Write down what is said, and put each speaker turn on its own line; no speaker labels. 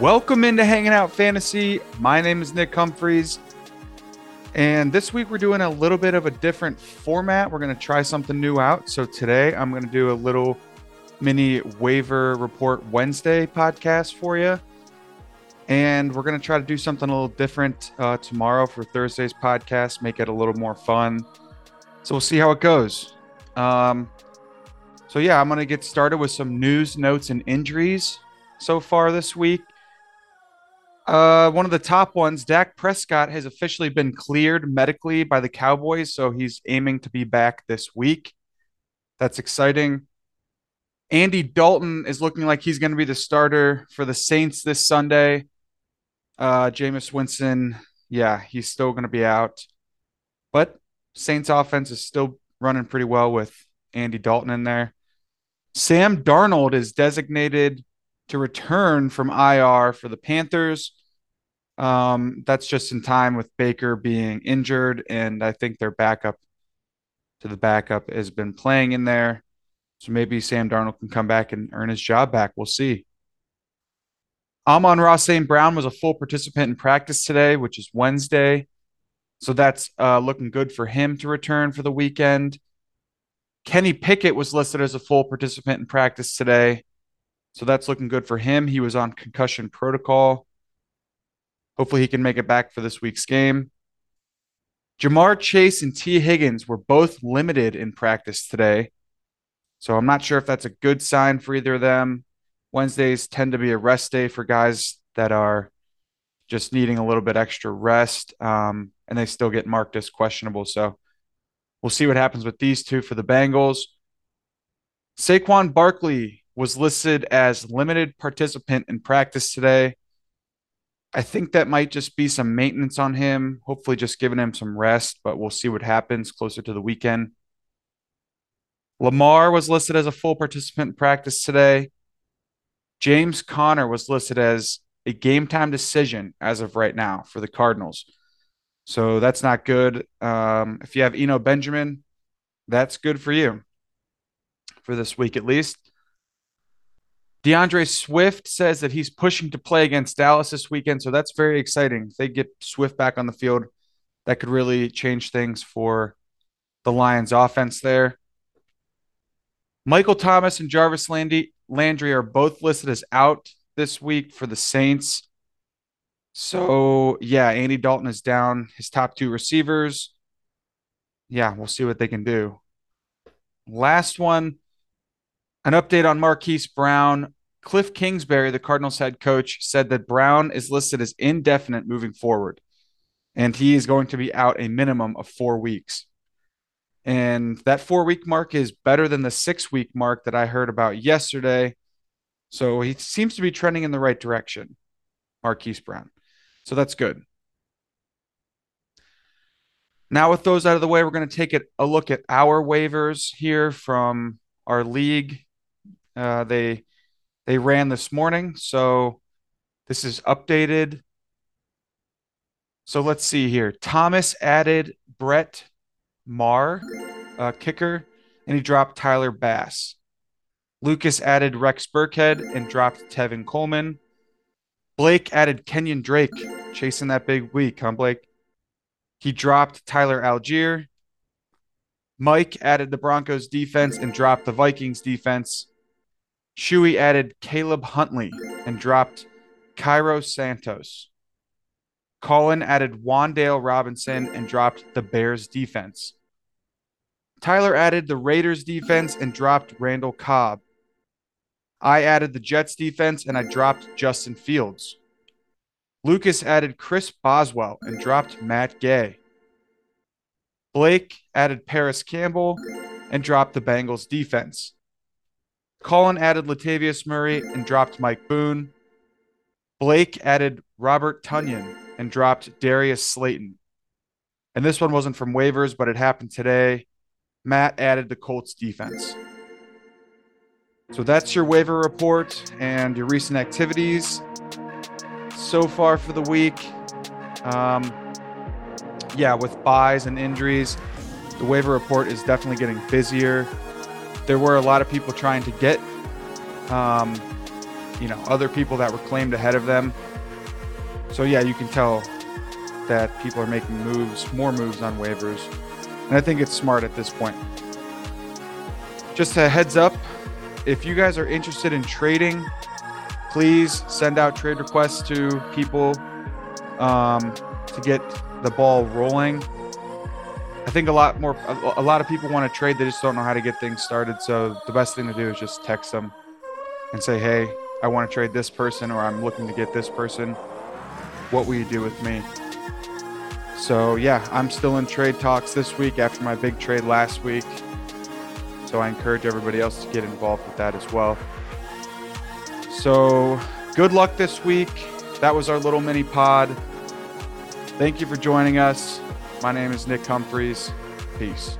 Welcome into Hanging Out Fantasy. My name is Nick Humphreys. And this week we're doing a little bit of a different format. We're going to try something new out. So today I'm going to do a little mini waiver report Wednesday podcast for you. And we're going to try to do something a little different uh, tomorrow for Thursday's podcast, make it a little more fun. So we'll see how it goes. Um, so, yeah, I'm going to get started with some news, notes, and injuries so far this week. Uh, one of the top ones, Dak Prescott has officially been cleared medically by the Cowboys, so he's aiming to be back this week. That's exciting. Andy Dalton is looking like he's going to be the starter for the Saints this Sunday. Uh, Jameis Winston, yeah, he's still going to be out, but Saints offense is still running pretty well with Andy Dalton in there. Sam Darnold is designated to return from IR for the Panthers. Um, that's just in time with Baker being injured, and I think their backup to the backup has been playing in there. So maybe Sam Darnold can come back and earn his job back. We'll see. Amon-Ra St. Brown was a full participant in practice today, which is Wednesday. So that's uh, looking good for him to return for the weekend. Kenny Pickett was listed as a full participant in practice today. So that's looking good for him. He was on concussion protocol. Hopefully, he can make it back for this week's game. Ja'Marr Chase and Tee Higgins were both limited in practice today. So I'm not sure if that's a good sign for either of them. Wednesdays tend to be a rest day for guys that are just needing a little bit extra rest, um, and they still get marked as questionable. So we'll see what happens with these two for the Bengals. Saquon Barkley was listed as limited participant in practice today. I think that might just be some maintenance on him, hopefully, just giving him some rest, but we'll see what happens closer to the weekend. Lamar was listed as a full participant in practice today. James Conner was listed as a game time decision as of right now for the Cardinals. So that's not good. Um, if you have Eno Benjamin, that's good for you for this week at least. D'Andre Swift says that he's pushing to play against Dallas this weekend, so that's very exciting. If they get Swift back on the field, that could really change things for the Lions offense there. Michael Thomas and Jarvis Landry, Landry are both listed as out this week for the Saints. So, yeah, Andy Dalton is down his top two receivers. Yeah, we'll see what they can do. Last one an update on Marquise Brown. Cliff Kingsbury, the Cardinals head coach, said that Brown is listed as indefinite moving forward, and he is going to be out a minimum of four weeks. And that four week mark is better than the six week mark that I heard about yesterday. So he seems to be trending in the right direction, Marquise Brown. So that's good. Now, with those out of the way, we're going to take a look at our waivers here from our league uh, they they ran this morning, so this is updated. So let's see here. Thomas added Brett Maher, uh, kicker, and he dropped Tyler Bass. Lucas added Rex Burkhead and dropped Tevin Coleman. Blake added Kenyon Drake, chasing that big week, huh, Blake? He dropped Tyler Allgeier. Mike added the Broncos defense and dropped the Vikings defense. Shuey added Caleb Huntley and dropped Cairo Santos. Colin added Wan'Dale Robinson and dropped the Bears defense. Tyler added the Raiders defense and dropped Randall Cobb. I added the Jets defense and I dropped Justin Fields. Lucas added Chris Boswell and dropped Matt Gay. Blake added Parris Campbell and dropped the Bengals defense. Colin added Latavius Murray and dropped Mike Boone. Blake added Robert Tonyan and dropped Darius Slayton. And this one wasn't from waivers, but it happened today. Matt added the Colts defense. So that's your waiver report and your recent activities so far for the week. Um, yeah, with byes and injuries, the waiver report is definitely getting busier there were a lot of people trying to get um, you know, other people that were claimed ahead of them. So yeah, you can tell that people are making moves, more moves on waivers. And I think it's smart at this point. Just a heads up, if you guys are interested in trading, please send out trade requests to people um, to get the ball rolling. I think a lot more, a, a lot of people want to trade. They just don't know how to get things started. So the best thing to do is just text them and say, "Hey, I want to trade this person, or I'm looking to get this person. What will you do with me?" So yeah, I'm still in trade talks this week after my big trade last week. So I encourage everybody else to get involved with that as well. So good luck this week. That was our little mini pod. Thank you for joining us. My name is Nick Humphreys. Peace.